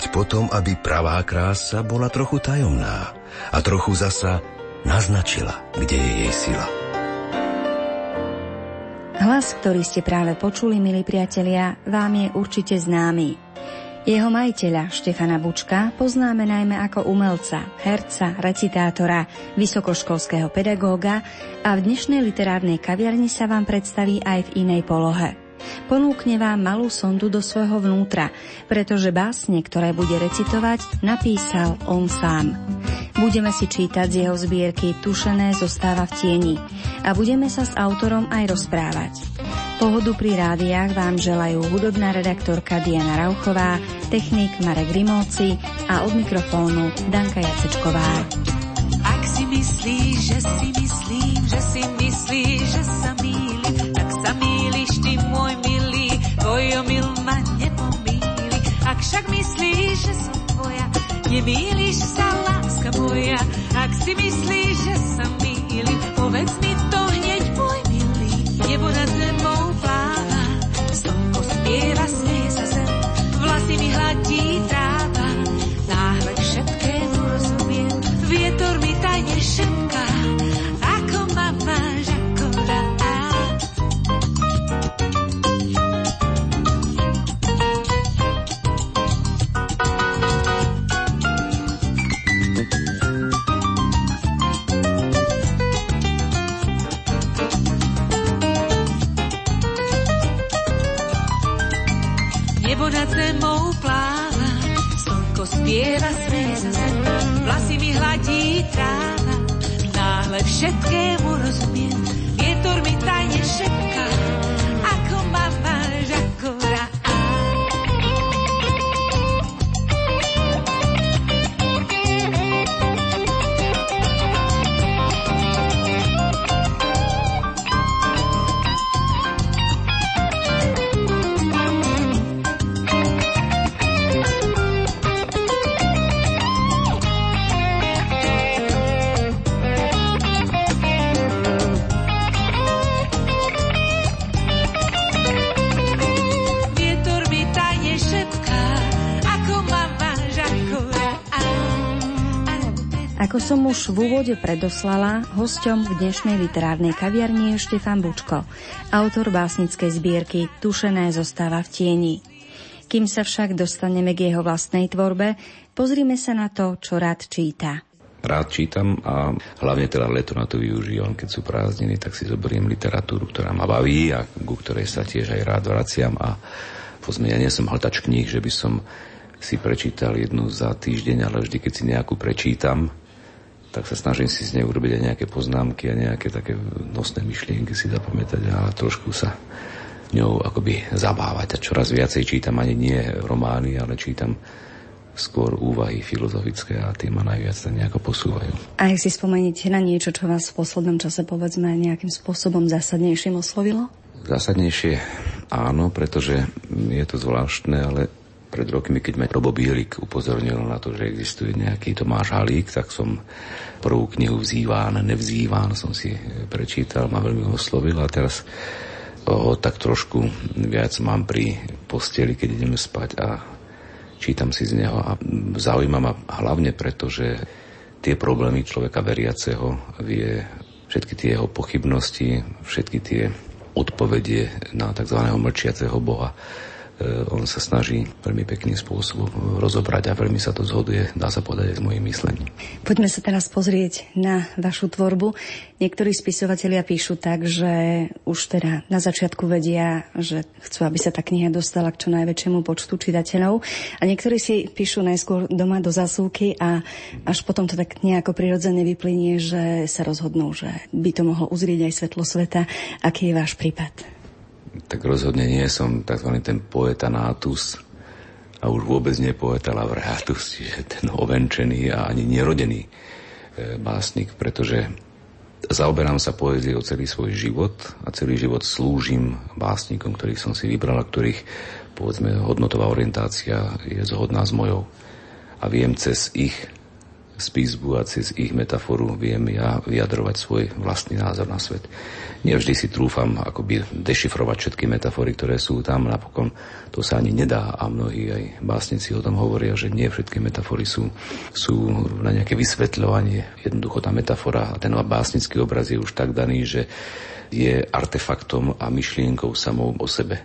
Túžiť potom, aby pravá krása bola trochu tajomná a trochu zasa naznačila, kde je jej sila. Hlas, ktorý ste práve počuli, milí priatelia, vám je určite známy. Jeho majiteľa Štefana Bučka poznáme najmä ako umelca, herca, recitátora, vysokoškolského pedagóga a v dnešnej literárnej kaviarni sa vám predstaví aj v inej polohe – Ponúkne vám malú sondu do svojho vnútra, pretože básne, ktoré bude recitovať, napísal on sám. Budeme si čítať z jeho zbierky Tušené zostáva v tieni a budeme sa s autorom aj rozprávať. Pohodu pri rádiách vám želajú hudobná redaktorka Diana Rauchová, technik Marek Rimóci a od mikrofónu Danka Jacečková. Ak si myslíš, že si omyl ma nepomíli. Ak však myslíš, že som tvoja, nemýliš sa, láska moja. Ak si myslíš, že sa mýlim, povedz mi som už v úvode predoslala, hosťom v dnešnej literárnej kaviarni je Štefan Bučko, autor básnickej zbierky Tušené zostáva v tieni. Kým sa však dostaneme k jeho vlastnej tvorbe, pozrime sa na to, čo rád číta. Rád čítam a hlavne teda leto na to využívam, keď sú prázdniny, tak si zoberiem literatúru, ktorá ma baví a ku ktorej sa tiež aj rád vraciam a pozme, ja nie som hltač kníh, že by som si prečítal jednu za týždeň, ale vždy, keď si nejakú prečítam, tak sa snažím si z nej urobiť aj nejaké poznámky a nejaké také nosné myšlienky si zapamätať a trošku sa ňou akoby zabávať. A čoraz viacej čítam ani nie romány, ale čítam skôr úvahy filozofické a tie ma najviac tak nejako posúvajú. A ak si spomeniete na niečo, čo vás v poslednom čase povedzme nejakým spôsobom zásadnejším oslovilo? Zásadnejšie áno, pretože je to zvláštne, ale pred rokmi, keď ma Robo Bielik upozornil na to, že existuje nejaký Tomáš Halík, tak som prvú knihu Vzýván, nevzýván som si prečítal, ma veľmi oslovil a teraz ho tak trošku viac mám pri posteli, keď ideme spať a čítam si z neho a zaujíma ma hlavne preto, že tie problémy človeka veriaceho vie všetky tie jeho pochybnosti, všetky tie odpovedie na tzv. mlčiaceho Boha on sa snaží veľmi pekným spôsobom rozobrať a veľmi sa to zhoduje, dá sa povedať, s mojim myslením. Poďme sa teraz pozrieť na vašu tvorbu. Niektorí spisovatelia píšu tak, že už teda na začiatku vedia, že chcú, aby sa tá kniha dostala k čo najväčšiemu počtu čitateľov. A niektorí si píšu najskôr doma do zasúky a až potom to tak nejako prirodzene vyplynie, že sa rozhodnú, že by to mohlo uzrieť aj svetlo sveta. Aký je váš prípad? Tak rozhodne nie som tzv. ten poeta nátus a už vôbec nie poeta laureatus, čiže ten ovenčený a ani nerodený e, básnik, pretože zaoberám sa poéziou celý svoj život a celý život slúžim básnikom, ktorých som si vybral a ktorých povedzme hodnotová orientácia je zhodná s mojou. A viem cez ich spisbu a cez ich metaforu viem ja vyjadrovať svoj vlastný názor na svet. Nevždy si trúfam akoby dešifrovať všetky metafory, ktoré sú tam. Napokon to sa ani nedá a mnohí aj básnici o tom hovoria, že nie všetky metafory sú, sú na nejaké vysvetľovanie. Jednoducho tá metafora a ten básnický obraz je už tak daný, že je artefaktom a myšlienkou samou o sebe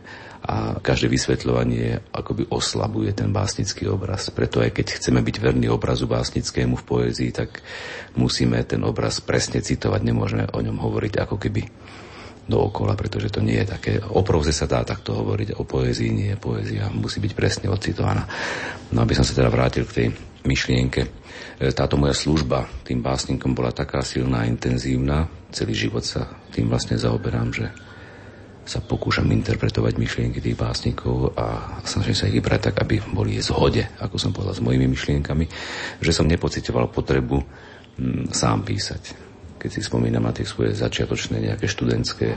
a každé vysvetľovanie akoby oslabuje ten básnický obraz. Preto aj keď chceme byť verní obrazu básnickému v poézii, tak musíme ten obraz presne citovať, nemôžeme o ňom hovoriť ako keby dookola, pretože to nie je také. O proze sa dá takto hovoriť, o poézii nie je poézia, musí byť presne odcitovaná. No aby som sa teda vrátil k tej myšlienke. E, táto moja služba tým básnikom bola taká silná, intenzívna, celý život sa tým vlastne zaoberám, že sa pokúšam interpretovať myšlienky tých básnikov a snažím sa ich vybrať tak, aby boli v zhode, ako som povedal, s mojimi myšlienkami, že som nepocitoval potrebu mm, sám písať. Keď si spomínam na tie svoje začiatočné nejaké študentské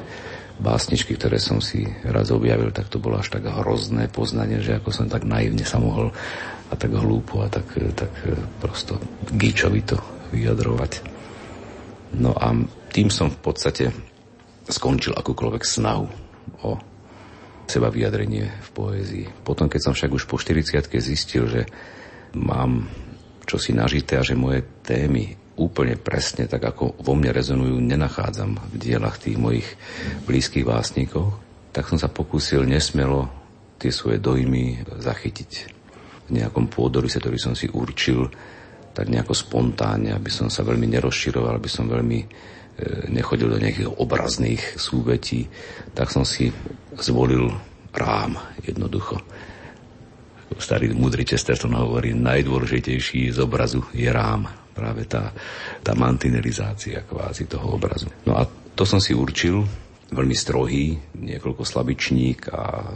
básničky, ktoré som si raz objavil, tak to bolo až tak hrozné poznanie, že ako som tak naivne sa mohol a tak hlúpo a tak, tak prosto gíčovito vyjadrovať. No a tým som v podstate skončil akúkoľvek snahu o seba vyjadrenie v poézii. Potom, keď som však už po 40 zistil, že mám čosi nažité a že moje témy úplne presne tak, ako vo mne rezonujú, nenachádzam v dielach tých mojich blízkych básnikov, tak som sa pokúsil nesmelo tie svoje dojmy zachytiť v nejakom pôdorise, ktorý som si určil tak nejako spontánne, aby som sa veľmi nerozširoval, aby som veľmi nechodil do nejakých obrazných súvetí, tak som si zvolil rám jednoducho. Starý múdry Chesterton hovorí, najdôležitejší z obrazu je rám. Práve tá, tá mantinelizácia kvázi toho obrazu. No a to som si určil, veľmi strohý, niekoľko slabičník a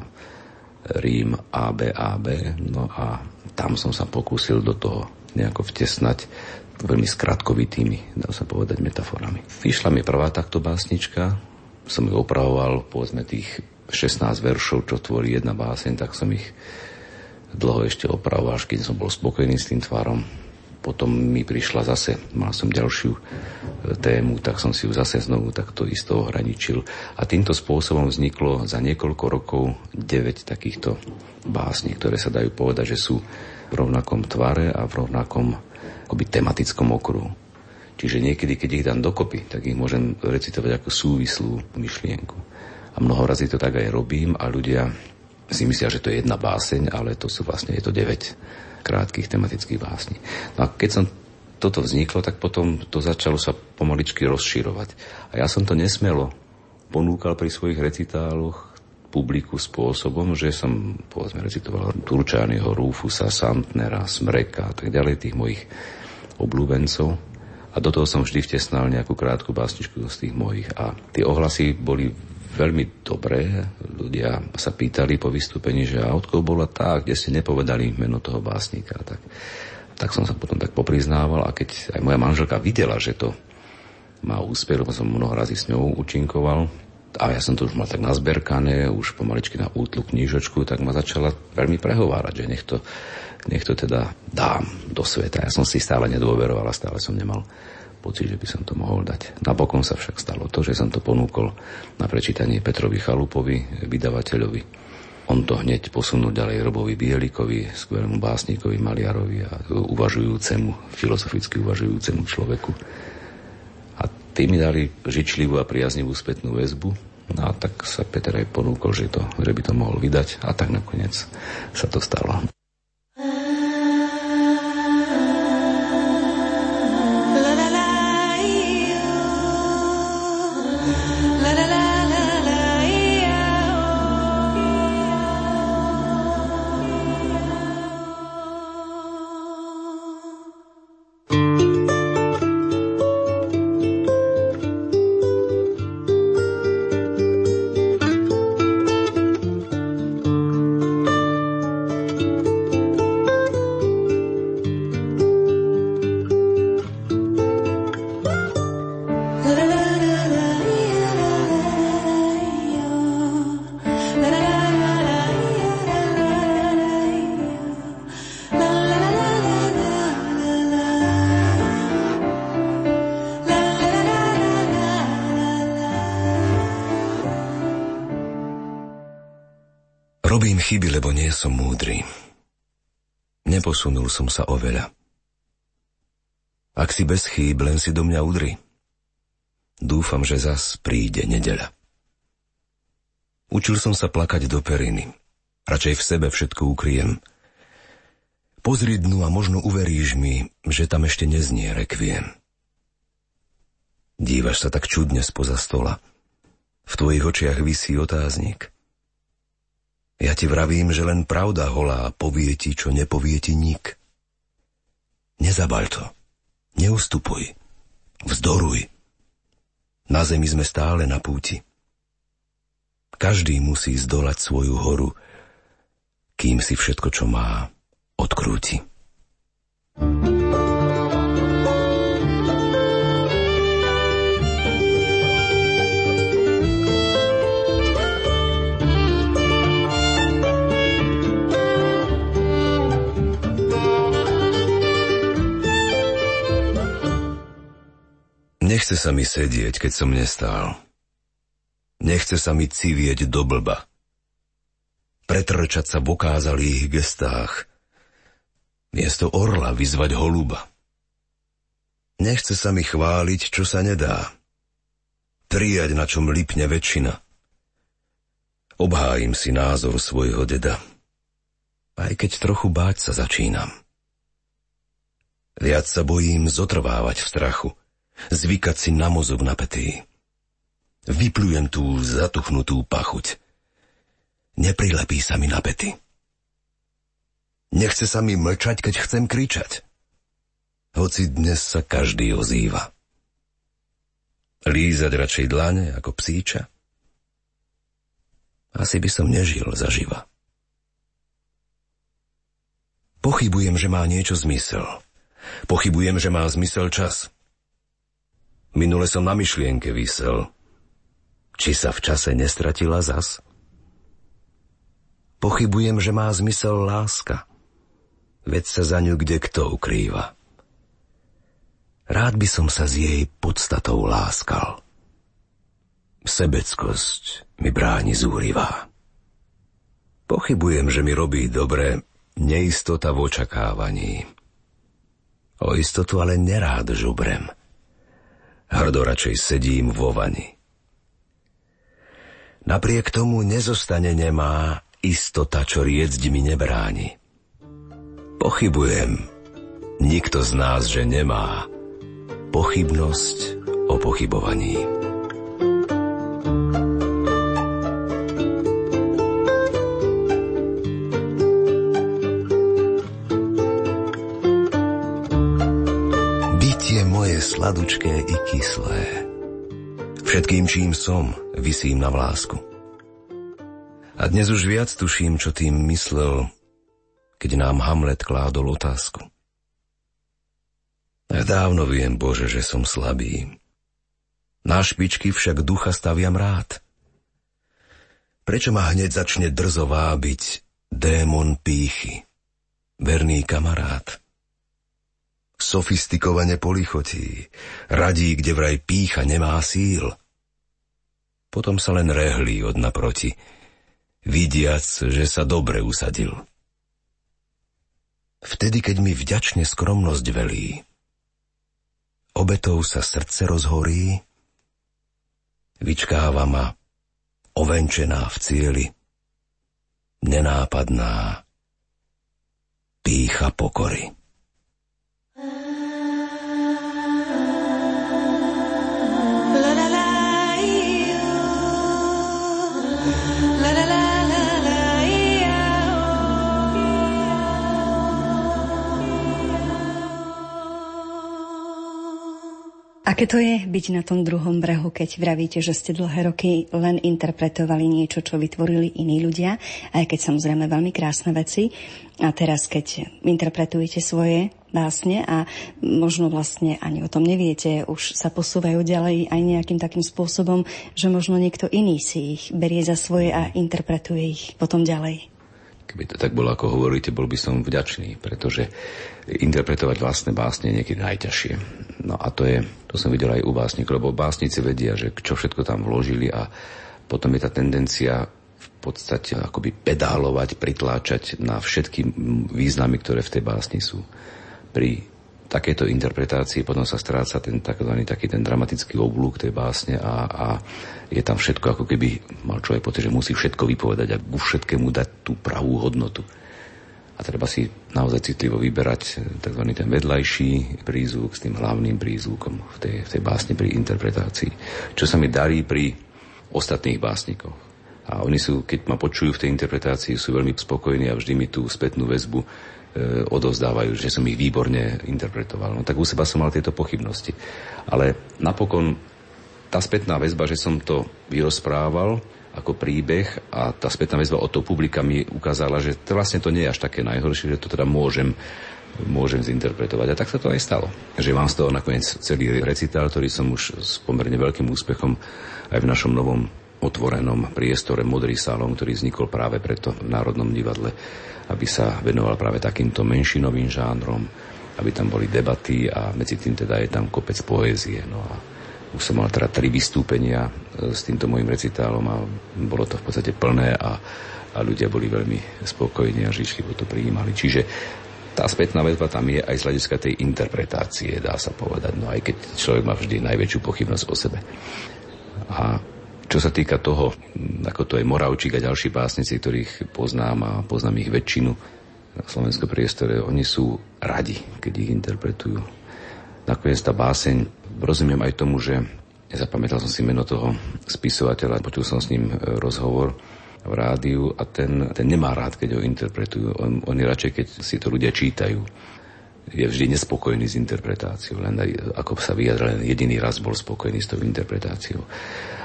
rím AB, AB. No a tam som sa pokúsil do toho nejako vtesnať veľmi skratkovitými, dá sa povedať, metaforami. Vyšla mi prvá takto básnička, som ju opravoval, povedzme tých 16 veršov, čo tvorí jedna báseň, tak som ich dlho ešte opravoval, až keď som bol spokojný s tým tvárom. Potom mi prišla zase, mal som ďalšiu e, tému, tak som si ju zase znovu takto isto ohraničil. A týmto spôsobom vzniklo za niekoľko rokov 9 takýchto básní, ktoré sa dajú povedať, že sú v rovnakom tvare a v rovnakom akoby tematickom okruhu. Čiže niekedy, keď ich dám dokopy, tak ich môžem recitovať ako súvislú myšlienku. A mnoho razy to tak aj robím a ľudia si myslia, že to je jedna báseň, ale to sú vlastne, je to 9 krátkých tematických básní. No a keď som toto vzniklo, tak potom to začalo sa pomaličky rozširovať. A ja som to nesmelo ponúkal pri svojich recitáloch publiku spôsobom, že som povedzme recitoval Turčányho, Rúfusa, Santnera, Smreka a tak ďalej, tých mojich obľúbencov. A do toho som vždy vtesnal nejakú krátku básničku z tých mojich. A tie ohlasy boli veľmi dobré. Ľudia sa pýtali po vystúpení, že a odkiaľ bola tá, kde ste nepovedali meno toho básnika. Tak, tak som sa potom tak popriznával a keď aj moja manželka videla, že to má úspech, lebo som mnoho razy s ňou účinkoval, a ja som to už mal tak nazberkané, už pomaličky na útlu knížočku, tak ma začala veľmi prehovárať, že nech to, nech to teda dám do sveta. Ja som si stále nedôveroval a stále som nemal pocit, že by som to mohol dať. Napokon sa však stalo to, že som to ponúkol na prečítanie Petrovi Chalupovi, vydavateľovi. On to hneď posunul ďalej Robovi Bielikovi, skvelému básnikovi, maliarovi a uvažujúcemu, filozoficky uvažujúcemu človeku. Tí mi dali žičlivú a priaznivú spätnú väzbu. No a tak sa Peter aj ponúkol, že, to, že by to mohol vydať a tak nakoniec sa to stalo. Neposunul som sa oveľa. Ak si bez chýb, len si do mňa udri. Dúfam, že zas príde nedeľa. Učil som sa plakať do periny. Radšej v sebe všetko ukryjem. Pozri dnu a možno uveríš mi, že tam ešte neznie rekviem. Dívaš sa tak čudne spoza stola. V tvojich očiach vysí otáznik. Ja ti vravím, že len pravda holá povie ti, čo nepovie ti nik. Nezabaľ to. Neustupuj. Vzdoruj. Na zemi sme stále na púti. Každý musí zdolať svoju horu, kým si všetko, čo má, odkrúti. thank you Nechce sa mi sedieť, keď som nestál. Nechce sa mi civieť do blba. Pretrčať sa v okázalých gestách. Miesto orla vyzvať holuba. Nechce sa mi chváliť, čo sa nedá. Trijať, na čom lipne väčšina. Obhájim si názor svojho deda. Aj keď trochu báť sa začínam. Viac sa bojím zotrvávať v strachu – zvykať si na mozog napätý. Vyplujem tú zatuchnutú pachuť. Neprilepí sa mi na pety. Nechce sa mi mlčať, keď chcem kričať. Hoci dnes sa každý ozýva. Lízať radšej dlane ako psíča? Asi by som nežil zaživa. Pochybujem, že má niečo zmysel. Pochybujem, že má zmysel čas. Minule som na myšlienke vysel. Či sa v čase nestratila zas? Pochybujem, že má zmysel láska. Veď sa za ňu kde kto ukrýva. Rád by som sa s jej podstatou láskal. Sebeckosť mi bráni zúrivá. Pochybujem, že mi robí dobre neistota v očakávaní. O istotu ale nerád žubrem – Hrdo sedím vo vani. Napriek tomu nezostane nemá istota, čo riecť mi nebráni. Pochybujem, nikto z nás, že nemá pochybnosť o pochybovaní. Sladučké i kyslé. Všetkým, čím som, vysím na vlásku. A dnes už viac tuším, čo tým myslel, keď nám Hamlet kládol otázku. Dávno viem, Bože, že som slabý. Na špičky však ducha staviam rád. Prečo ma hneď začne drzo vábiť démon pýchy, verný kamarát? Sofistikovane polichotí, radí, kde vraj pícha nemá síl. Potom sa len rehlí od naproti, vidiac, že sa dobre usadil. Vtedy, keď mi vďačne skromnosť velí, obetou sa srdce rozhorí, vyčkáva ma ovenčená v cieli, nenápadná pícha pokory. Aké to je byť na tom druhom brehu, keď vravíte, že ste dlhé roky len interpretovali niečo, čo vytvorili iní ľudia, aj keď samozrejme veľmi krásne veci. A teraz, keď interpretujete svoje básne a možno vlastne ani o tom neviete, už sa posúvajú ďalej aj nejakým takým spôsobom, že možno niekto iný si ich berie za svoje a interpretuje ich potom ďalej. Keby to tak bolo, ako hovoríte, bol by som vďačný, pretože interpretovať vlastné básne je niekedy najťažšie. No a to je, to som videl aj u básnikov, lebo básnici vedia, že čo všetko tam vložili a potom je tá tendencia v podstate akoby pedálovať, pritláčať na všetky významy, ktoré v tej básni sú. Pri takéto interpretácii potom sa stráca ten takzvaný taký ten dramatický oblúk tej básne a, a je tam všetko, ako keby mal človek pocit, že musí všetko vypovedať a ku všetkému dať tú pravú hodnotu. A treba si naozaj citlivo vyberať tzv. ten vedľajší prízvuk s tým hlavným prízvukom v tej, v tej básni pri interpretácii. Čo sa mi darí pri ostatných básnikoch. A oni sú, keď ma počujú v tej interpretácii, sú veľmi spokojní a vždy mi tú spätnú väzbu e, odovzdávajú, že som ich výborne interpretoval. No tak u seba som mal tieto pochybnosti. Ale napokon tá spätná väzba, že som to vyrozprával ako príbeh a tá spätná väzba od toho publika mi ukázala, že to vlastne to nie je až také najhoršie, že to teda môžem môžem zinterpretovať. A tak sa to aj stalo. Že mám z toho nakoniec celý recitál, ktorý som už s pomerne veľkým úspechom aj v našom novom otvorenom priestore Modrý salón, ktorý vznikol práve preto v Národnom divadle, aby sa venoval práve takýmto menšinovým žánrom, aby tam boli debaty a medzi tým teda je tam kopec poézie. No a už som mal teda tri vystúpenia s týmto môjim recitálom a bolo to v podstate plné a, a ľudia boli veľmi spokojní a žičlivo to prijímali. Čiže tá spätná väzba tam je aj z hľadiska tej interpretácie, dá sa povedať, no aj keď človek má vždy najväčšiu pochybnosť o sebe. A čo sa týka toho, ako to je Moravčík a ďalší básnici, ktorých poznám a poznám ich väčšinu na slovenskom priestore, oni sú radi, keď ich interpretujú. Nakoniec tá báseň rozumiem aj tomu, že zapamätal som si meno toho spisovateľa, počul som s ním e, rozhovor v rádiu a ten, ten nemá rád, keď ho interpretujú. On, on je radšej, keď si to ľudia čítajú. Je vždy nespokojný s interpretáciou, len ako sa vyjadra, len jediný raz bol spokojný s tou interpretáciou.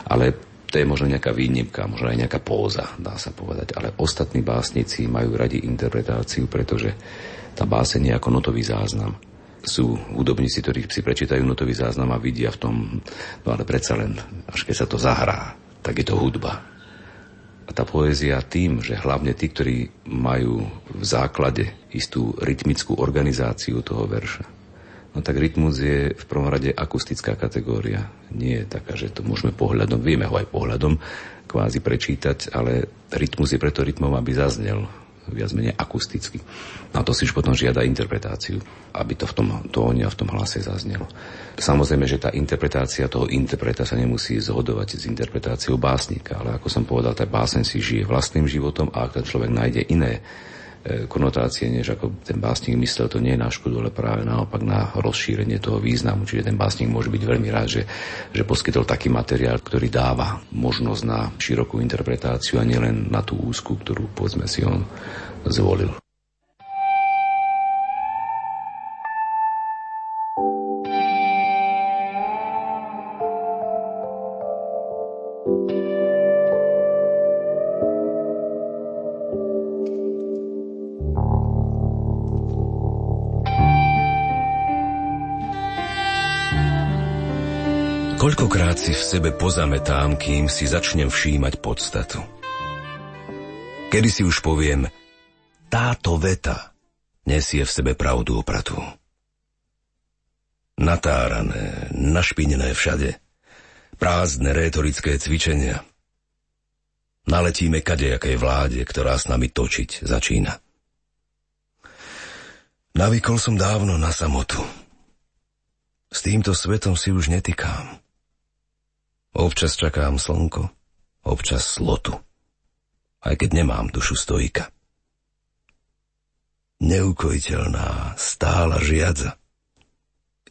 Ale to je možno nejaká výnimka, možno aj nejaká póza, dá sa povedať. Ale ostatní básnici majú radi interpretáciu, pretože tá báseň je ako notový záznam sú hudobníci, ktorí si prečítajú notový záznam a vidia v tom, no ale predsa len, až keď sa to zahrá, tak je to hudba. A tá poézia tým, že hlavne tí, ktorí majú v základe istú rytmickú organizáciu toho verša, no tak rytmus je v prvom rade akustická kategória. Nie je taká, že to môžeme pohľadom, vieme ho aj pohľadom kvázi prečítať, ale rytmus je preto rytmom, aby zaznel viac menej akusticky. A to si už potom žiada interpretáciu, aby to v tom tóne a v tom hlase zaznelo. Samozrejme, že tá interpretácia toho interpreta sa nemusí zhodovať s interpretáciou básnika, ale ako som povedal, tá básen si žije vlastným životom a ak ten človek nájde iné konotácie, než ako ten básnik myslel, to nie je na škodu, ale práve naopak na rozšírenie toho významu. Čiže ten básnik môže byť veľmi rád, že, že poskytol taký materiál, ktorý dáva možnosť na širokú interpretáciu a nielen na tú úzku, ktorú povedzme si on zvolil. Koľkokrát si v sebe pozametám, kým si začnem všímať podstatu. Kedy si už poviem, táto veta nesie v sebe pravdu opratú. Natárané, našpinené všade, prázdne rétorické cvičenia. Naletíme kadejakej vláde, ktorá s nami točiť začína. Navykol som dávno na samotu. S týmto svetom si už netýkám. Občas čakám slnko, občas slotu, aj keď nemám dušu stojka. Neukojiteľná, stála žiadza,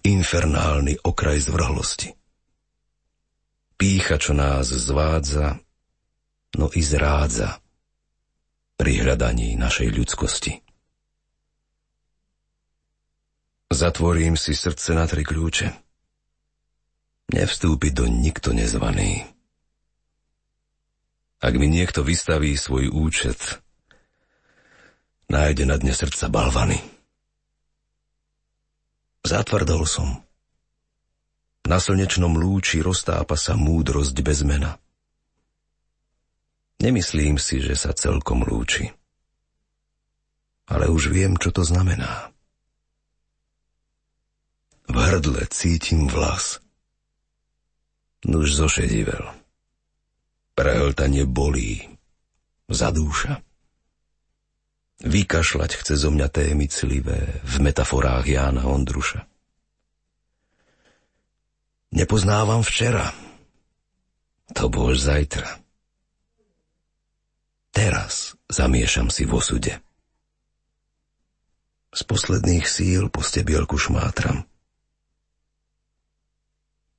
infernálny okraj zvrhlosti. Pícha, čo nás zvádza, no i zrádza pri hľadaní našej ľudskosti. Zatvorím si srdce na tri kľúče. Nevstúpi do nikto nezvaný. Ak mi niekto vystaví svoj účet, nájde na dne srdca balvany. Zatvrdol som. Na slnečnom lúči roztápa sa múdrosť bez mena. Nemyslím si, že sa celkom lúči. Ale už viem, čo to znamená. V hrdle cítim vlas. Nuž zošedivel. Prehltanie bolí. Zadúša. Vykašľať chce zo mňa témy cilivé v metaforách Jána Ondruša. Nepoznávam včera. To bol zajtra. Teraz zamiešam si v osude. Z posledných síl po stebielku šmátram.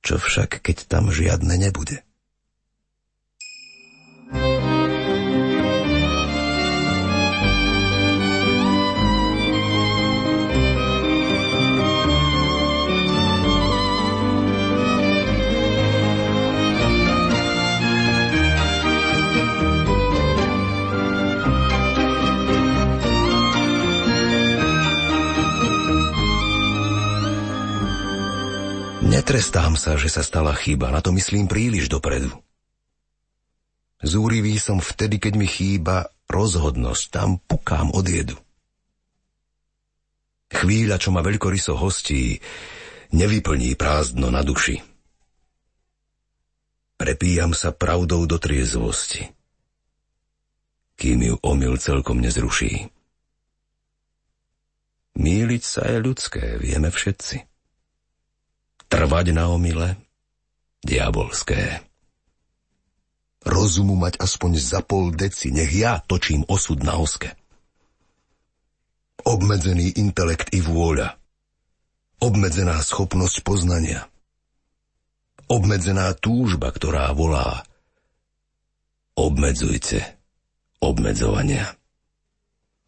Čo však, keď tam žiadne nebude? Netrestám sa, že sa stala chyba, na to myslím príliš dopredu. Zúrivý som vtedy, keď mi chýba rozhodnosť, tam pukám od jedu. Chvíľa, čo ma veľkoryso hostí, nevyplní prázdno na duši. Prepíjam sa pravdou do triezvosti, kým ju omyl celkom nezruší. Míliť sa je ľudské, vieme všetci. Trvať na omyle? Diabolské. Rozumu mať aspoň za pol deci, nech ja točím osud na oske. Obmedzený intelekt i vôľa. Obmedzená schopnosť poznania. Obmedzená túžba, ktorá volá. Obmedzujte obmedzovania.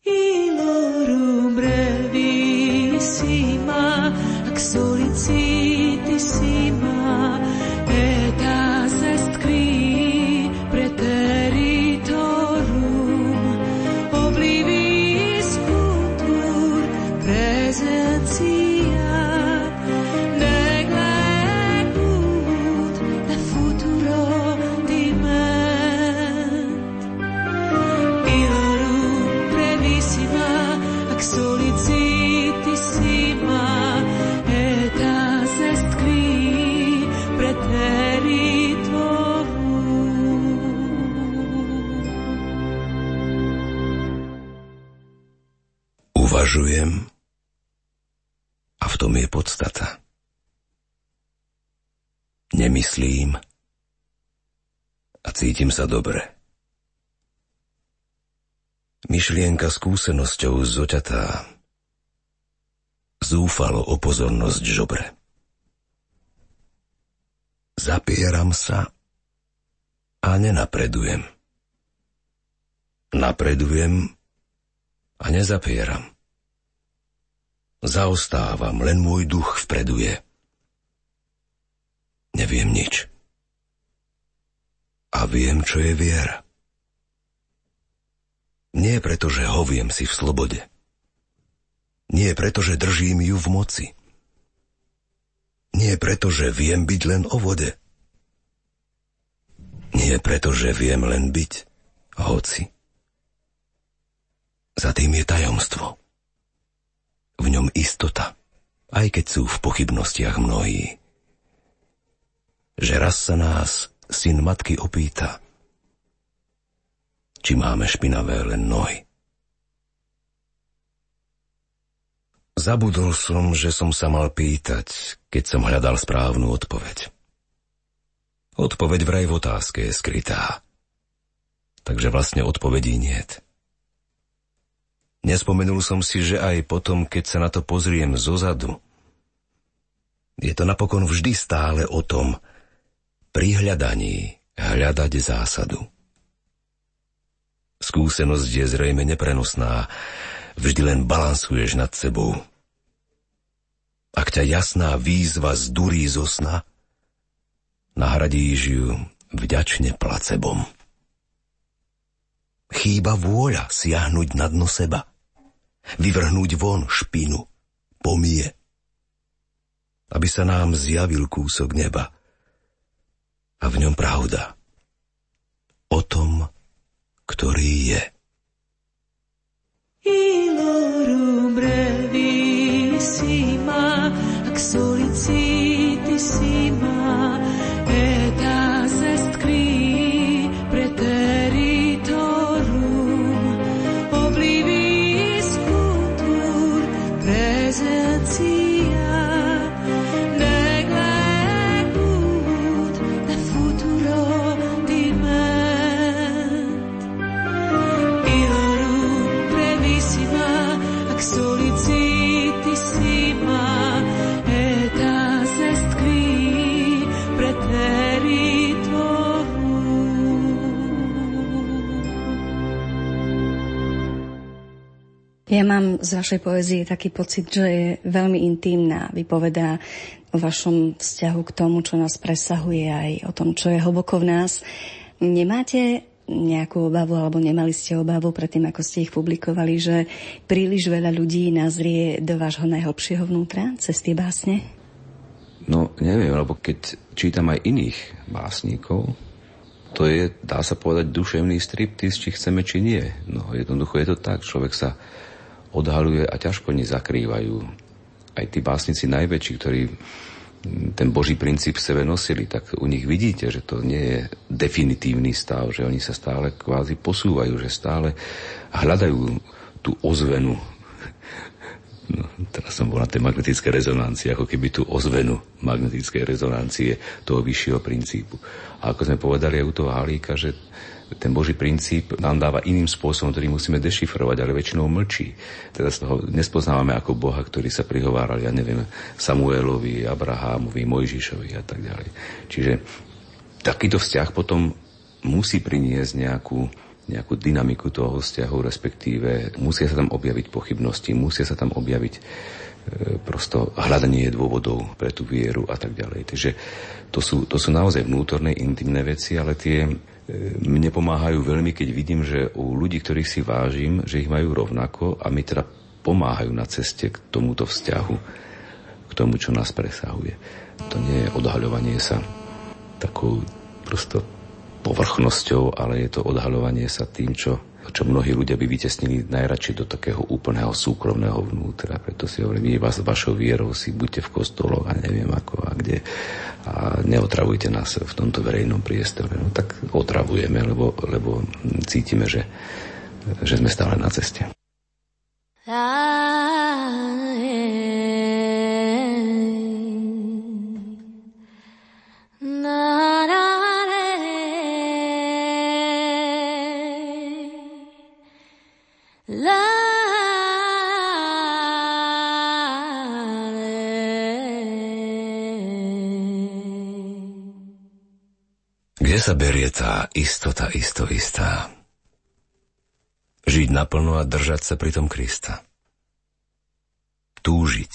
Ilorum brevissima, ac see my Uvažujem a v tom je podstata. Nemyslím a cítim sa dobre. Myšlienka skúsenosťou zoťatá zúfalo o pozornosť žobre. Zapieram sa a nenapredujem. Napredujem a nezapieram. Zaostávam, len môj duch vpreduje. Neviem nič. A viem, čo je viera. Nie preto, že hoviem si v slobode. Nie preto, že držím ju v moci. Nie preto, že viem byť len o vode. Nie preto, že viem len byť, hoci. Za tým je tajomstvo. V ňom istota, aj keď sú v pochybnostiach mnohí. Že raz sa nás syn matky opýta, či máme špinavé len nohy. Zabudol som, že som sa mal pýtať, keď som hľadal správnu odpoveď. Odpoveď vraj v otázke je skrytá. takže vlastne odpovedí niet. Nespomenul som si, že aj potom, keď sa na to pozriem zozadu, je to napokon vždy stále o tom, pri hľadaní hľadať zásadu. Skúsenosť je zrejme neprenosná, vždy len balansuješ nad sebou. Ak ťa jasná výzva zdurí zo sna, nahradíš ju vďačne placebom. Chýba vôľa siahnuť na dno seba, vyvrhnúť von špinu, pomie, aby sa nám zjavil kúsok neba. A v ňom pravda. O tom, ktorý je. Ilorum brevissima, ac Ja mám z vašej poezie taký pocit, že je veľmi intimná. Vypovedá o vašom vzťahu k tomu, čo nás presahuje, aj o tom, čo je hlboko v nás. Nemáte nejakú obavu, alebo nemali ste obavu predtým, ako ste ich publikovali, že príliš veľa ľudí nazrie do vášho najhlbšieho vnútra cez tie básne? No, neviem, lebo keď čítam aj iných básnikov, to je, dá sa povedať, duševný striptiz, či chceme, či nie. No, jednoducho je to tak, človek sa odhaluje a ťažko nezakrývajú. Aj tí básnici najväčší, ktorí ten Boží princíp v sebe nosili, tak u nich vidíte, že to nie je definitívny stav, že oni sa stále kvázi posúvajú, že stále hľadajú tú ozvenu. No, teraz som bol na tej magnetické rezonancie, ako keby tú ozvenu magnetickej rezonancie toho vyššieho princípu. A ako sme povedali aj u toho Halíka, že ten Boží princíp nám dáva iným spôsobom, ktorý musíme dešifrovať, ale väčšinou mlčí. Teda toho nespoznávame ako Boha, ktorý sa prihováral, ja neviem, Samuelovi, Abrahámovi, Mojžišovi a tak ďalej. Čiže takýto vzťah potom musí priniesť nejakú nejakú dynamiku toho vzťahu, respektíve musia sa tam objaviť pochybnosti, musia sa tam objaviť e, prosto hľadanie dôvodov pre tú vieru a tak ďalej. Takže to sú, to sú naozaj vnútorné, intimné veci, ale tie mne pomáhajú veľmi, keď vidím, že u ľudí, ktorých si vážim, že ich majú rovnako a mi teda pomáhajú na ceste k tomuto vzťahu, k tomu, čo nás presahuje. To nie je odhaľovanie sa takou prosto povrchnosťou, ale je to odhaľovanie sa tým, čo čo mnohí ľudia by vytesnili najradšej do takého úplného súkromného vnútra. Preto si hovorím, vy vás vašou vierou si buďte v kostoloch a neviem ako a kde a neotravujte nás v tomto verejnom priestore. No tak otravujeme, lebo, lebo cítime, že, že sme stále na ceste. Sa berie tá istota isto istá? Žiť naplno a držať sa pritom Krista. Túžiť,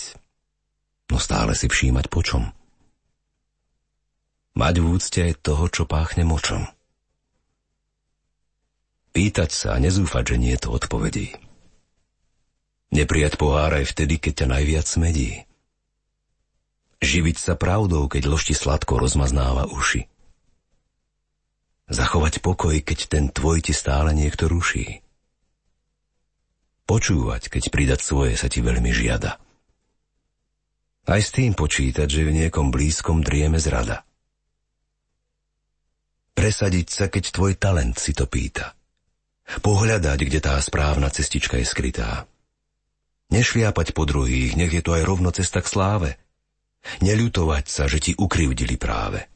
no stále si všímať počom. Mať v úcte aj toho, čo páchne močom. Pýtať sa a nezúfať, že nie je to odpovedí. Neprijať pohár aj vtedy, keď ťa najviac smedí. Živiť sa pravdou, keď ložti sladko rozmaznáva uši Zachovať pokoj, keď ten tvoj ti stále niekto ruší. Počúvať, keď pridať svoje sa ti veľmi žiada. Aj s tým počítať, že v niekom blízkom drieme zrada. Presadiť sa, keď tvoj talent si to pýta. Pohľadať, kde tá správna cestička je skrytá. Nešliapať po druhých, nech je to aj rovno cesta k sláve. Neľutovať sa, že ti ukrivdili práve –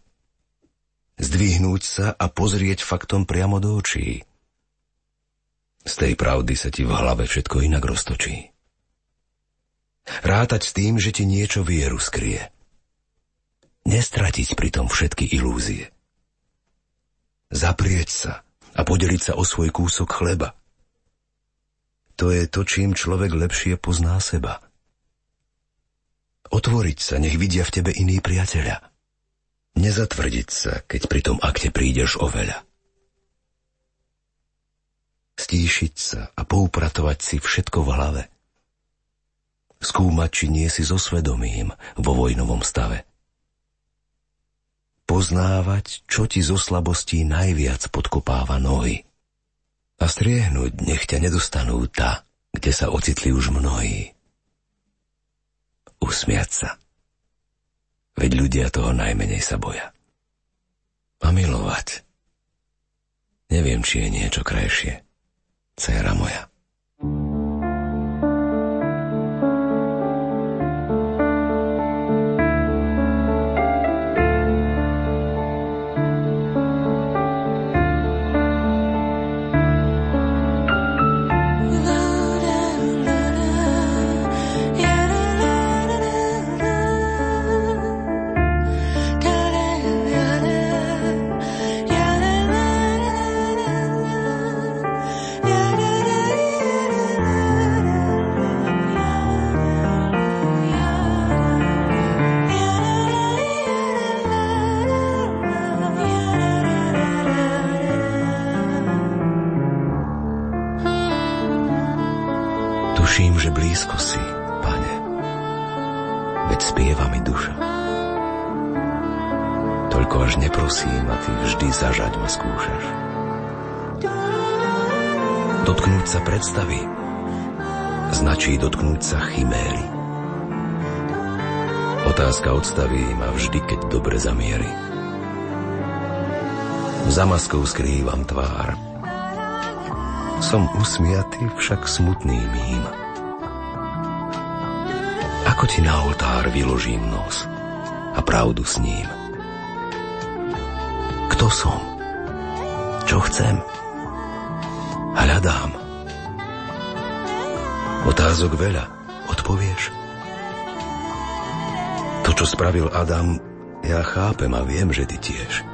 zdvihnúť sa a pozrieť faktom priamo do očí. Z tej pravdy sa ti v hlave všetko inak roztočí. Rátať s tým, že ti niečo vieru skrie. Nestratiť pritom všetky ilúzie. Zaprieť sa a podeliť sa o svoj kúsok chleba. To je to, čím človek lepšie pozná seba. Otvoriť sa, nech vidia v tebe iný priateľa. Nezatvrdiť sa, keď pri tom akte prídeš oveľa. Stíšiť sa a poupratovať si všetko v hlave – skúmať, či nie si so svedomím vo vojnovom stave. Poznávať, čo ti zo slabostí najviac podkopáva nohy. A striehnúť, nech ťa nedostanú tá, kde sa ocitli už mnohí. Usmiať sa. Veď ľudia toho najmenej sa boja. A milovať. Neviem, či je niečo krajšie. Céra moja. Sa chiméry. Otázka odstaví ma vždy, keď dobre zamierí. Za maskou skrývam tvár. Som usmiatý, však smutný mým. Ako ti na oltár vyložím nos a pravdu s ním. Kto som? Čo chcem? Hľadám. Otázok veľa. Odpovieš? To, čo spravil Adam, ja chápem a viem, že ty tiež.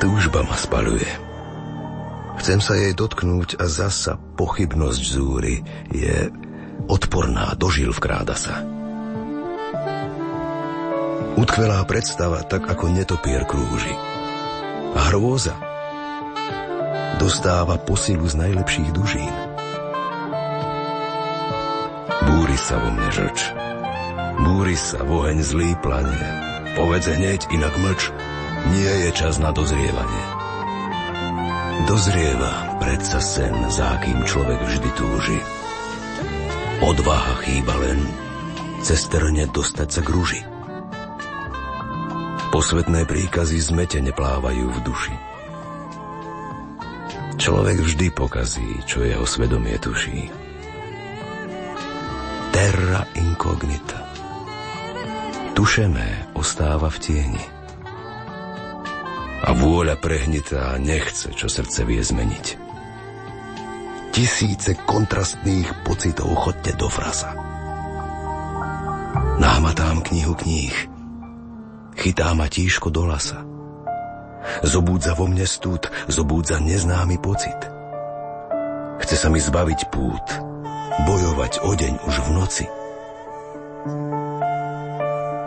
Túžba ma spaluje. Chcem sa jej dotknúť a zasa pochybnosť zúry je odporná, dožil vkráda sa. Utkvelá predstava, tak ako netopier krúži. A hrôza dostáva posilu z najlepších dužín. Búri sa vo mne žlč. Búri sa voheň zlý planie. Povedz hneď, inak mlč. Nie je čas na dozrievanie. Dozrieva predsa sen, za akým človek vždy túži. Odvaha chýba len cez trne dostať sa k rúži. Posvetné príkazy zmetene plávajú v duši. Človek vždy pokazí, čo jeho svedomie tuší terra incognita. Tušené ostáva v tieni. A vôľa prehnitá nechce, čo srdce vie zmeniť. Tisíce kontrastných pocitov chodte do frasa. Námatám knihu kníh. Chytá ma tíško do lasa. Zobúdza vo mne stúd, zobúdza neznámy pocit. Chce sa mi zbaviť pút, bojovať o deň už v noci.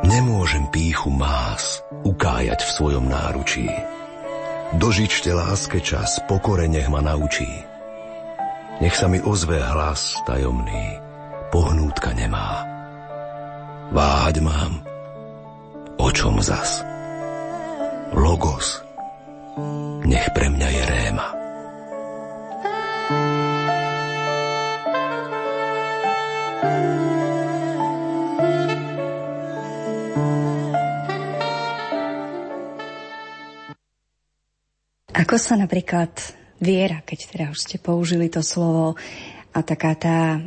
Nemôžem píchu más ukájať v svojom náručí. Dožičte láske čas, pokore nech ma naučí. Nech sa mi ozve hlas tajomný, pohnútka nemá. Váhať mám, o čom zas? Logos, nech pre mňa je réma. Ako sa napríklad viera, keď teda už ste použili to slovo, a taká tá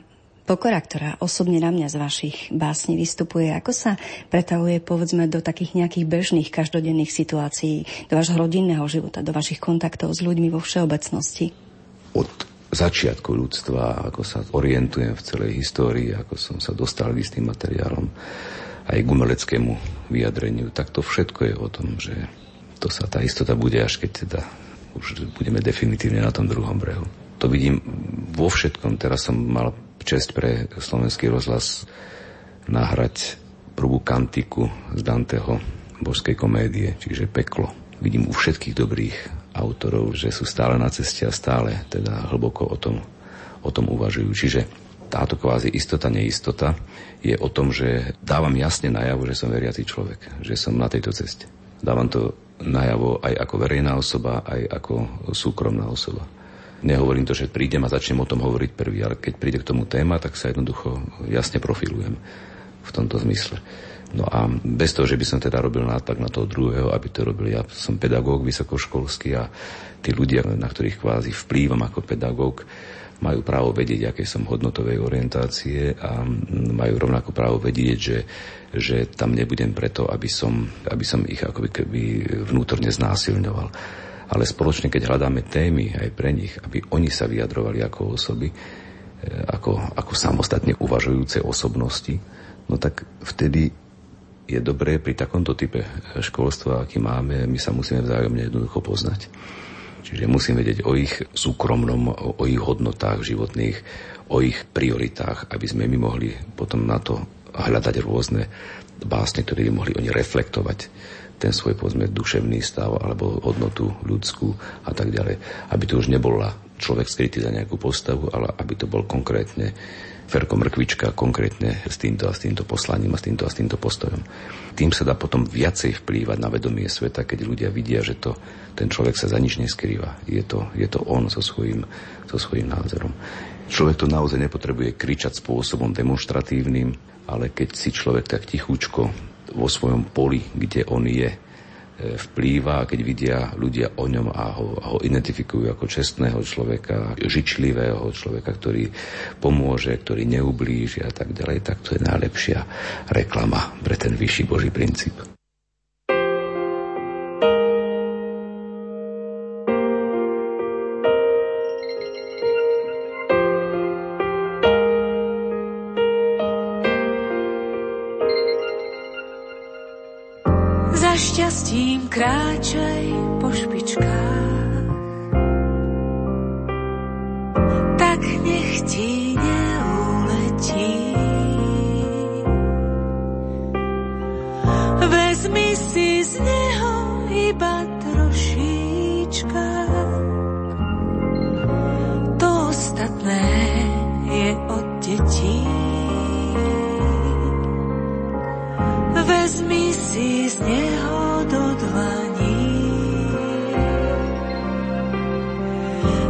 pokora, ktorá osobne na mňa z vašich básní vystupuje, ako sa pretavuje povedzme do takých nejakých bežných každodenných situácií, do vášho rodinného života, do vašich kontaktov s ľuďmi vo všeobecnosti? Od začiatku ľudstva, ako sa orientujem v celej histórii, ako som sa dostal k istým materiálom aj k umeleckému vyjadreniu, tak to všetko je o tom, že to sa tá istota bude, až keď teda už budeme definitívne na tom druhom brehu. To vidím vo všetkom. Teraz som mal čest pre slovenský rozhlas nahrať prvú kantiku z Danteho božskej komédie, čiže peklo. Vidím u všetkých dobrých autorov, že sú stále na ceste a stále teda hlboko o tom, o tom uvažujú. Čiže táto kvázi istota, neistota je o tom, že dávam jasne najavo, že som veriaci človek, že som na tejto ceste. Dávam to najavo aj ako verejná osoba, aj ako súkromná osoba. Nehovorím to, že prídem a začnem o tom hovoriť prvý, ale keď príde k tomu téma, tak sa jednoducho jasne profilujem v tomto zmysle. No a bez toho, že by som teda robil nátlak na toho druhého, aby to robil ja. Som pedagóg vysokoškolský a tí ľudia, na ktorých kvázi vplývam ako pedagóg, majú právo vedieť, aké som hodnotovej orientácie a majú rovnako právo vedieť, že, že tam nebudem preto, aby som, aby som ich akoby keby vnútorne znásilňoval. Ale spoločne, keď hľadáme témy aj pre nich, aby oni sa vyjadrovali ako osoby, e, ako, ako samostatne uvažujúce osobnosti, no tak vtedy je dobré pri takomto type školstva, aký máme, my sa musíme vzájomne jednoducho poznať. Čiže musím vedieť o ich súkromnom, o ich hodnotách životných, o ich prioritách, aby sme my mohli potom na to hľadať rôzne básne, ktoré by mohli oni reflektovať ten svoj povedzme duševný stav alebo hodnotu ľudskú a tak ďalej. Aby to už nebola človek skrytý za nejakú postavu, ale aby to bol konkrétne Ferko Mrkvička konkrétne s týmto a s týmto poslaním a s týmto a s týmto postojom. Tým sa dá potom viacej vplývať na vedomie sveta, keď ľudia vidia, že to, ten človek sa za nič neskrýva. Je to, je to on so svojím, so svojím názorom. Človek to naozaj nepotrebuje kričať spôsobom demonstratívnym, ale keď si človek tak tichúčko vo svojom poli, kde on je, vplýva, keď vidia ľudia o ňom a ho, a ho identifikujú ako čestného človeka, žičlivého človeka, ktorý pomôže, ktorý neublíži a tak ďalej, tak to je najlepšia reklama pre ten vyšší Boží princíp. Detí. Vezmi si z neho do dlaní.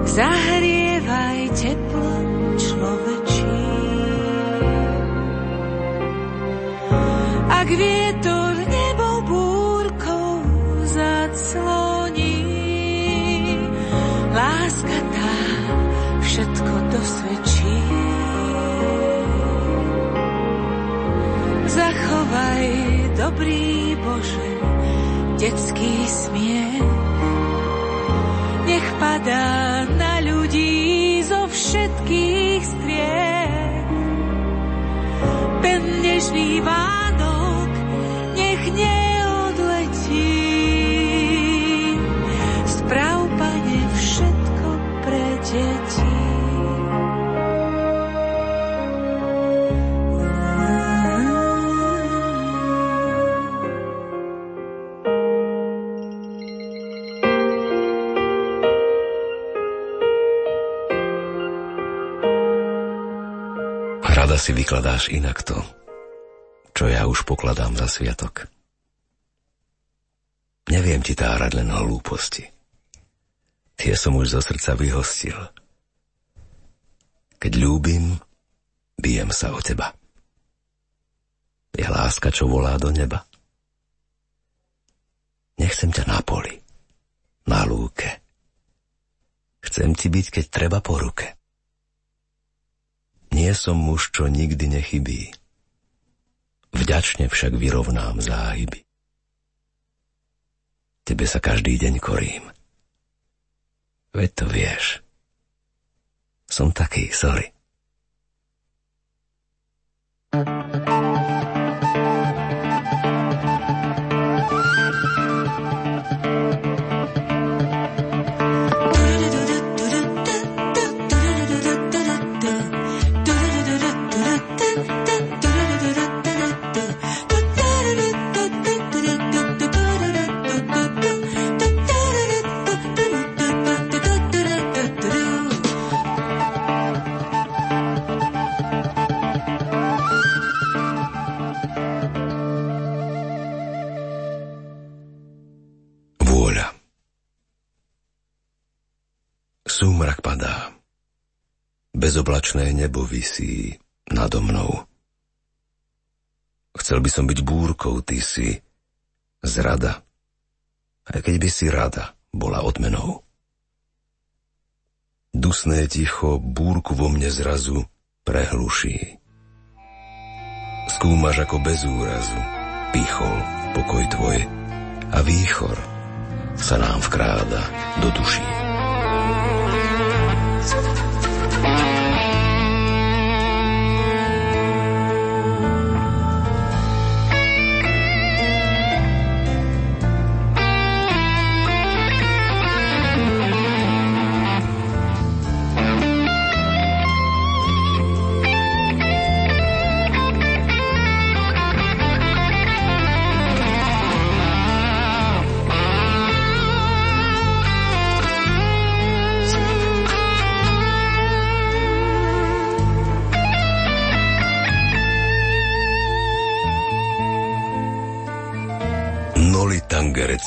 Zahrievaj teplom človečí. Ak vietor dobrý Bože detský smiech. Nech padá na ľudí zo všetkých striech. Ten nežný Vánok si vykladáš inak to, čo ja už pokladám za sviatok. Neviem ti tárať len hlúposti. Tie som už zo srdca vyhostil. Keď ľúbim, bijem sa o teba. Je láska, čo volá do neba. Nechcem ťa na poli, na lúke. Chcem ti byť, keď treba po ruke. Nie som muž, čo nikdy nechybí. Vďačne však vyrovnám záhyby. Tebe sa každý deň korím. Veď to vieš. Som taký, sorry. Bezoblačné nebo visí nado mnou. Chcel by som byť búrkou, ty si zrada. Aj keď by si rada bola odmenou. Dusné ticho búrku vo mne zrazu prehluší. Skúmaš ako bez úrazu, pichol pokoj tvoj a výchor sa nám vkráda do duší.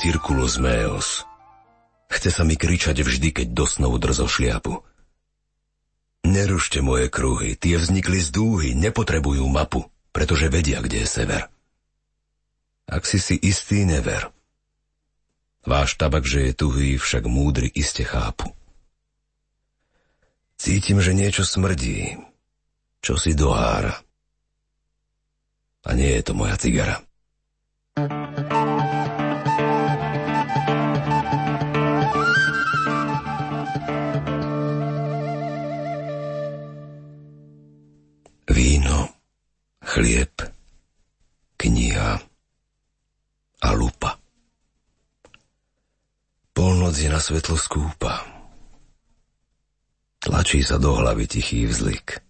Circulus meos. Chce sa mi kričať vždy, keď do snov drzo šliapu. Nerušte moje kruhy, tie vznikli z dúhy, nepotrebujú mapu, pretože vedia, kde je sever. Ak si si istý, never. Váš tabak, že je tuhý, však múdry iste chápu. Cítim, že niečo smrdí, čo si dohára. A nie je to moja cigara. Chlieb, kniha a lupa. Polnoc je na svetlo skúpa. Tlačí sa do hlavy tichý vzlik.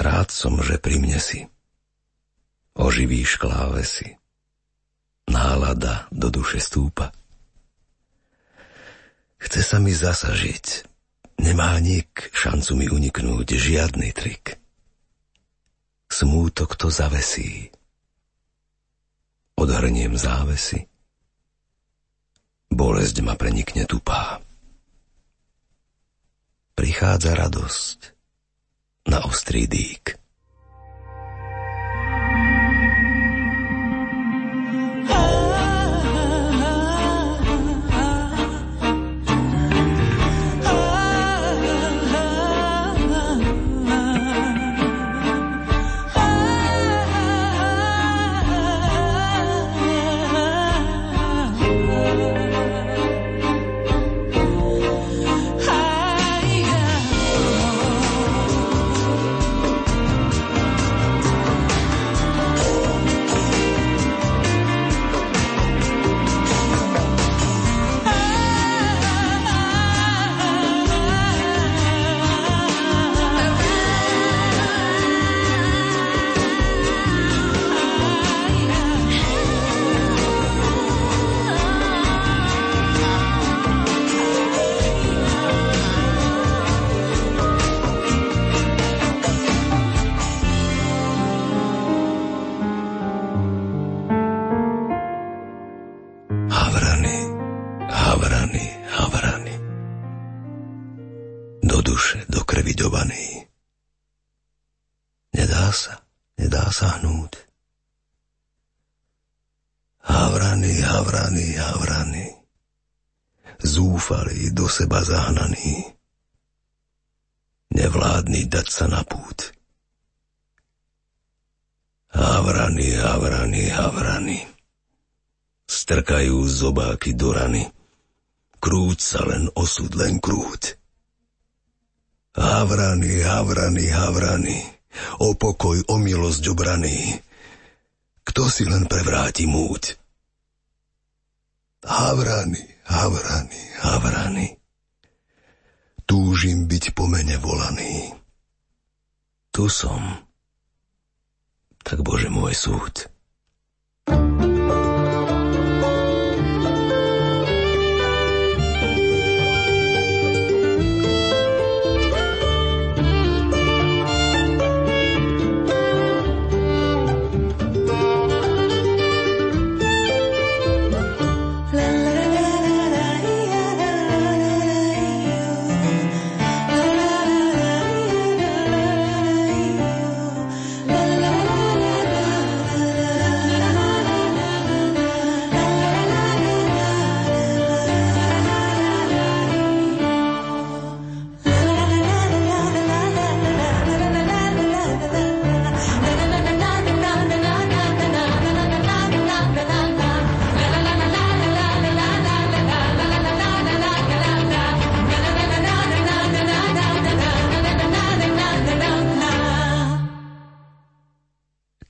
Rád som, že pri mne si. Oživíš klávesy. Nálada do duše stúpa. Chce sa mi zasažiť, Nemá nik šancu mi uniknúť, žiadny trik. Smútok to zavesí. Odhrniem závesy. Bolesť ma prenikne tupá. Prichádza radosť na ostrý dýk. seba strkajú zobáky do rany, krúť sa len osud, len krúť. Havrany, havrany, havrany, o pokoj, o milosť obraný. Kto si len prevráti múť? Havrany, havrany, havrany. Túžim byť po mene volaný. Tu som. Tak Bože môj súd.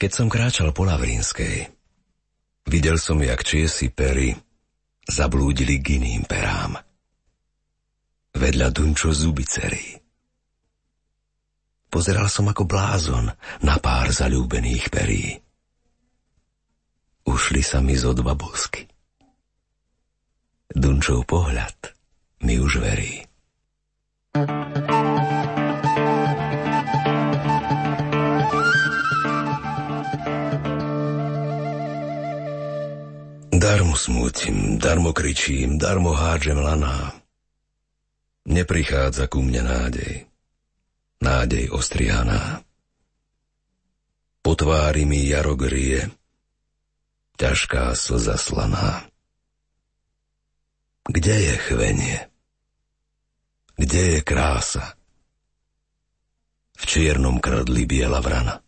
Keď som kráčal po Lavrínskej, videl som, jak čiesi pery zablúdili k iným perám. Vedľa Dunčo zubicerí. Pozeral som ako blázon na pár zalúbených perí. Ušli sa mi zo dva bosky. Dunčov pohľad mi už verí. thank you Darmo smútim, darmo kričím, darmo hádžem laná. Neprichádza ku mne nádej, nádej ostrihaná. Po tvári mi jaro grie, ťažká slza slaná. Kde je chvenie? Kde je krása? V čiernom kradli biela vrana.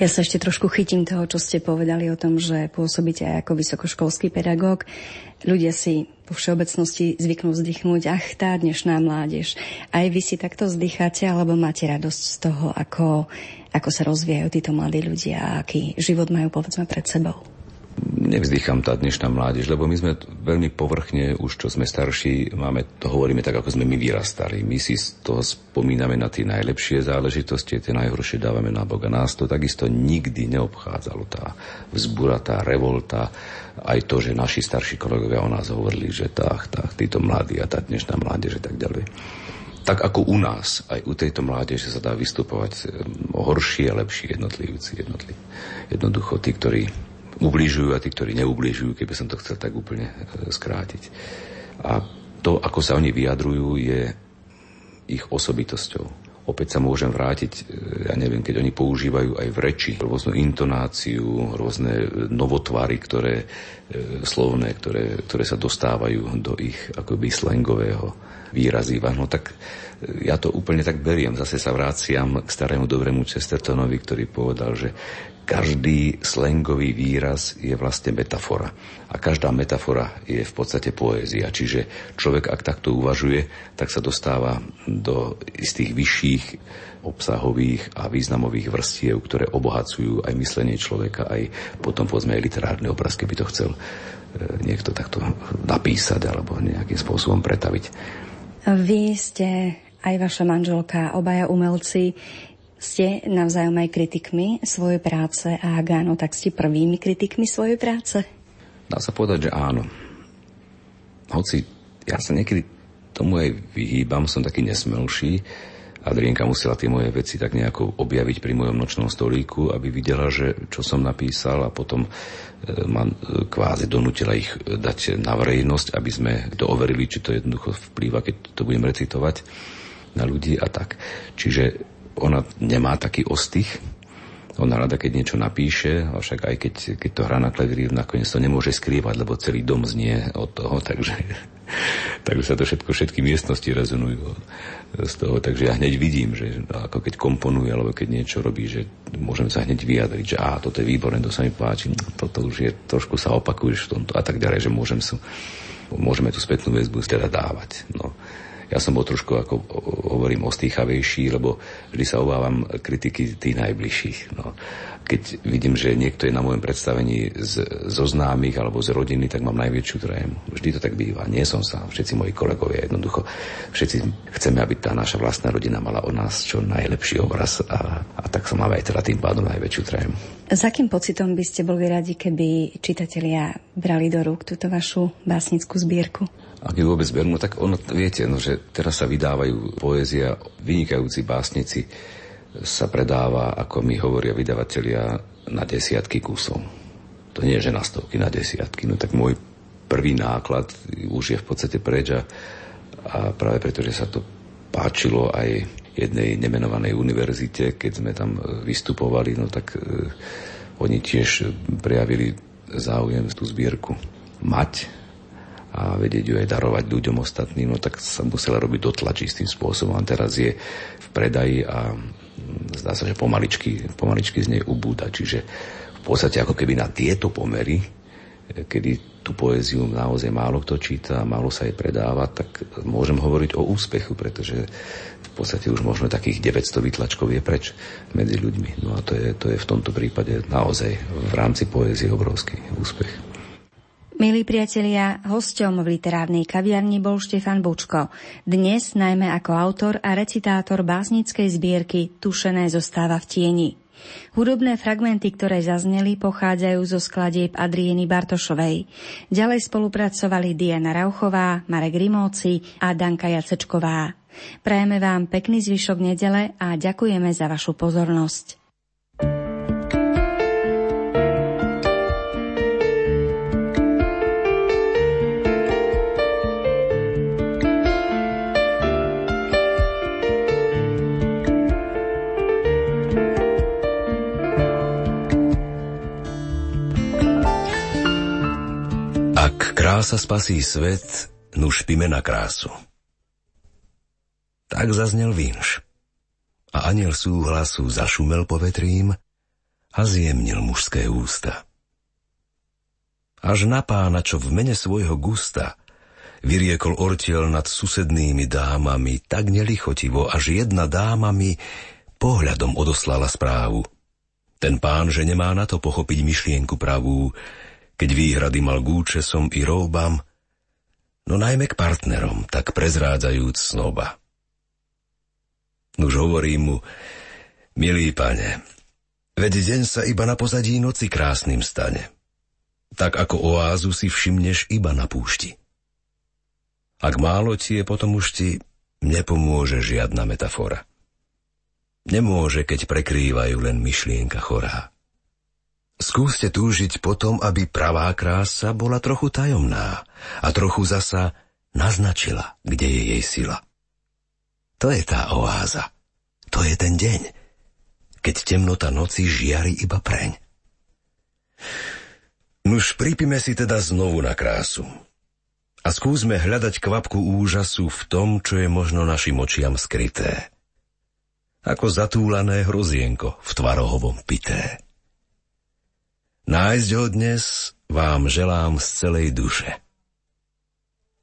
Ja sa ešte trošku chytím toho, čo ste povedali o tom, že pôsobíte aj ako vysokoškolský pedagóg. Ľudia si po všeobecnosti zvyknú vzdychnúť, ach, tá dnešná mládež. Aj vy si takto vzdycháte, alebo máte radosť z toho, ako, ako sa rozvíjajú títo mladí ľudia a aký život majú, povedzme, pred sebou? Nevzdychám tá dnešná mládež, lebo my sme veľmi povrchne, už čo sme starší, máme, to hovoríme tak, ako sme my vyrastali. My si z toho spomíname na tie najlepšie záležitosti, tie najhoršie dávame na Boga. Nás to takisto nikdy neobchádzalo, tá vzbura, tá revolta, aj to, že naši starší kolegovia o nás hovorili, že tak, tak, títo mladí a tá dnešná mládež a tak ďalej. Tak ako u nás, aj u tejto mládeže sa dá vystupovať eh, horší a lepší jednotlivci. Jednotliv. Jednoducho tí, ktorí ubližujú a tí, ktorí neubližujú, keby som to chcel tak úplne e, skrátiť. A to, ako sa oni vyjadrujú, je ich osobitosťou. Opäť sa môžem vrátiť, e, ja neviem, keď oni používajú aj v reči rôznu intonáciu, rôzne novotvary, ktoré, e, slovné, ktoré, ktoré sa dostávajú do ich akoby slangového výrazíva. No tak ja to úplne tak beriem. Zase sa vráciam k starému dobrému Chestertonovi, ktorý povedal, že každý slangový výraz je vlastne metafora. A každá metafora je v podstate poézia. Čiže človek, ak takto uvažuje, tak sa dostáva do istých vyšších obsahových a významových vrstiev, ktoré obohacujú aj myslenie človeka, aj potom povedzme aj literárny obraz, keby to chcel e, niekto takto napísať alebo nejakým spôsobom pretaviť. Vy ste aj vaša manželka, obaja umelci. Ste navzájom aj kritikmi svojej práce a ak áno, tak ste prvými kritikmi svojej práce? Dá sa povedať, že áno. Hoci ja sa niekedy tomu aj vyhýbam, som taký nesmelší, Adrienka musela tie moje veci tak nejako objaviť pri mojom nočnom stolíku, aby videla, že čo som napísal a potom e, ma e, kvázi donútila ich dať na verejnosť, aby sme to overili, či to jednoducho vplýva, keď to budem recitovať na ľudí a tak. Čiže ona nemá taký ostých, ona rada, keď niečo napíše, avšak aj keď, keď to hrá na klavíri, nakoniec to nemôže skrývať, lebo celý dom znie od toho, takže, takže sa to všetko, všetky miestnosti rezonujú z toho, takže ja hneď vidím, že ako keď komponuje, alebo keď niečo robí, že môžem sa hneď vyjadriť, že á, toto je výborné, to sa mi páči, toto už je, trošku sa opakuješ v tomto a tak ďalej, že môžem sa, môžeme tú spätnú väzbu teda dávať. No. Ja som bol trošku, ako hovorím, ostýchavejší, lebo vždy sa obávam kritiky tých najbližších. No. Keď vidím, že niekto je na mojom predstavení z, zo známych alebo z rodiny, tak mám najväčšiu trému. Vždy to tak býva. Nie som sám, všetci moji kolegovia jednoducho. Všetci chceme, aby tá naša vlastná rodina mala o nás čo najlepší obraz a, a tak som máme aj teda tým pádom najväčšiu trému. S akým pocitom by ste boli radi, keby čitatelia brali do rúk túto vašu básnickú zbierku? ak ju vôbec berú, no tak ono, viete, no, že teraz sa vydávajú poézia, vynikajúci básnici sa predáva, ako mi hovoria vydavatelia, na desiatky kusov. To nie že na stovky, na desiatky. No tak môj prvý náklad už je v podstate preč a, a práve preto, že sa to páčilo aj jednej nemenovanej univerzite, keď sme tam vystupovali, no tak e, oni tiež prejavili záujem tú zbierku mať a vedieť ju aj darovať ľuďom ostatným, no tak sa musela robiť dotlač istým spôsobom. A teraz je v predaji a zdá sa, že pomaličky, pomaličky z nej ubúda. Čiže v podstate ako keby na tieto pomery, kedy tú poéziu naozaj málo kto číta, málo sa jej predáva, tak môžem hovoriť o úspechu, pretože v podstate už možno takých 900 vytlačkov je preč medzi ľuďmi. No a to je, to je v tomto prípade naozaj v rámci poézie obrovský úspech. Milí priatelia, hosťom v literárnej kaviarni bol Štefan Bučko. Dnes najmä ako autor a recitátor básnickej zbierky Tušené zostáva v tieni. Hudobné fragmenty, ktoré zazneli, pochádzajú zo skladieb Adrieny Bartošovej. Ďalej spolupracovali Diana Rauchová, Marek Rimóci a Danka Jacečková. Prajeme vám pekný zvyšok nedele a ďakujeme za vašu pozornosť. Krása spasí svet, nuž špime na krásu. Tak zaznel vinš. A aniel súhlasu zašumel povetrím a zjemnil mužské ústa. Až na pána, čo v mene svojho gusta vyriekol ortiel nad susednými dámami tak nelichotivo, až jedna dáma mi pohľadom odoslala správu. Ten pán, že nemá na to pochopiť myšlienku pravú, keď výhrady mal k účesom i róbam, no najmä k partnerom, tak prezrádzajúc snoba. Už hovorím mu, milý pane, veď deň sa iba na pozadí noci krásnym stane. Tak ako oázu si všimneš iba na púšti. Ak málo ti je, potom už ti nepomôže žiadna metafora. Nemôže, keď prekrývajú len myšlienka chorá. Skúste túžiť potom, aby pravá krása bola trochu tajomná a trochu zasa naznačila, kde je jej sila. To je tá oáza. To je ten deň, keď temnota noci žiari iba preň. Nuž pripime si teda znovu na krásu. A skúsme hľadať kvapku úžasu v tom, čo je možno našim očiam skryté. Ako zatúlané hrozienko v tvarohovom pité. Nájsť ho dnes vám želám z celej duše.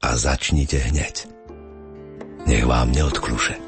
A začnite hneď. Nech vám neodkluše.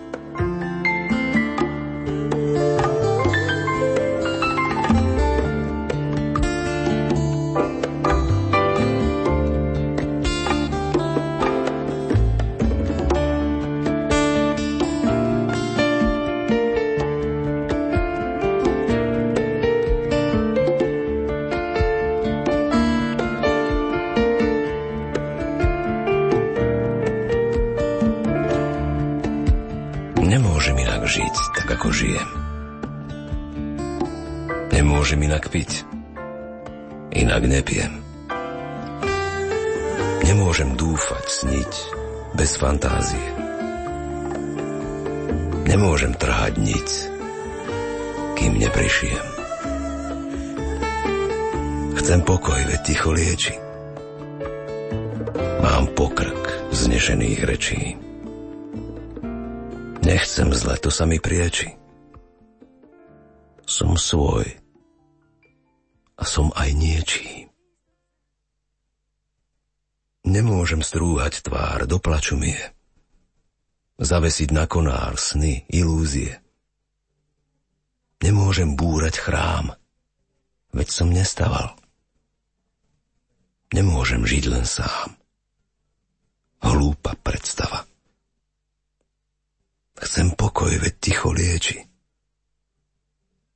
Žiť, tak ako žijem. Nemôžem inak piť, inak nepijem. Nemôžem dúfať, sniť, bez fantázie. Nemôžem trhať nic, kým neprišijem. Chcem pokoj, veď ticho lieči. Mám pokrk vznešených rečí. Nechcem zle, to sa mi prieči. Som svoj a som aj niečí. Nemôžem strúhať tvár, do plaču mi je. Zavesiť na konár sny, ilúzie. Nemôžem búrať chrám, veď som nestaval. Nemôžem žiť len sám. Hlúpa predstava. Chcem pokoj, veď ticho lieči.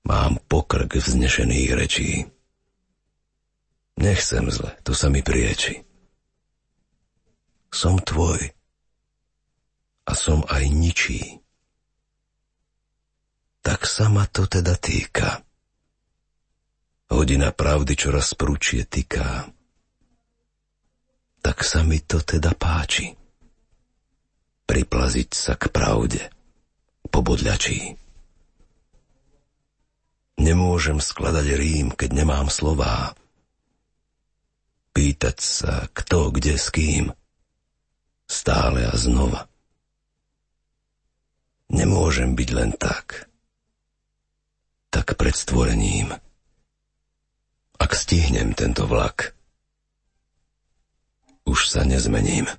Mám pokrk vznešených rečí. Nechcem zle, to sa mi prieči. Som tvoj a som aj ničí. Tak sa ma to teda týka. Hodina pravdy čoraz prúčie tyká. Tak sa mi to teda páči. Priplaziť sa k pravde pobodľačí. Nemôžem skladať rím, keď nemám slová. Pýtať sa, kto, kde, s kým. Stále a znova. Nemôžem byť len tak. Tak pred stvorením. Ak stihnem tento vlak, už sa nezmením.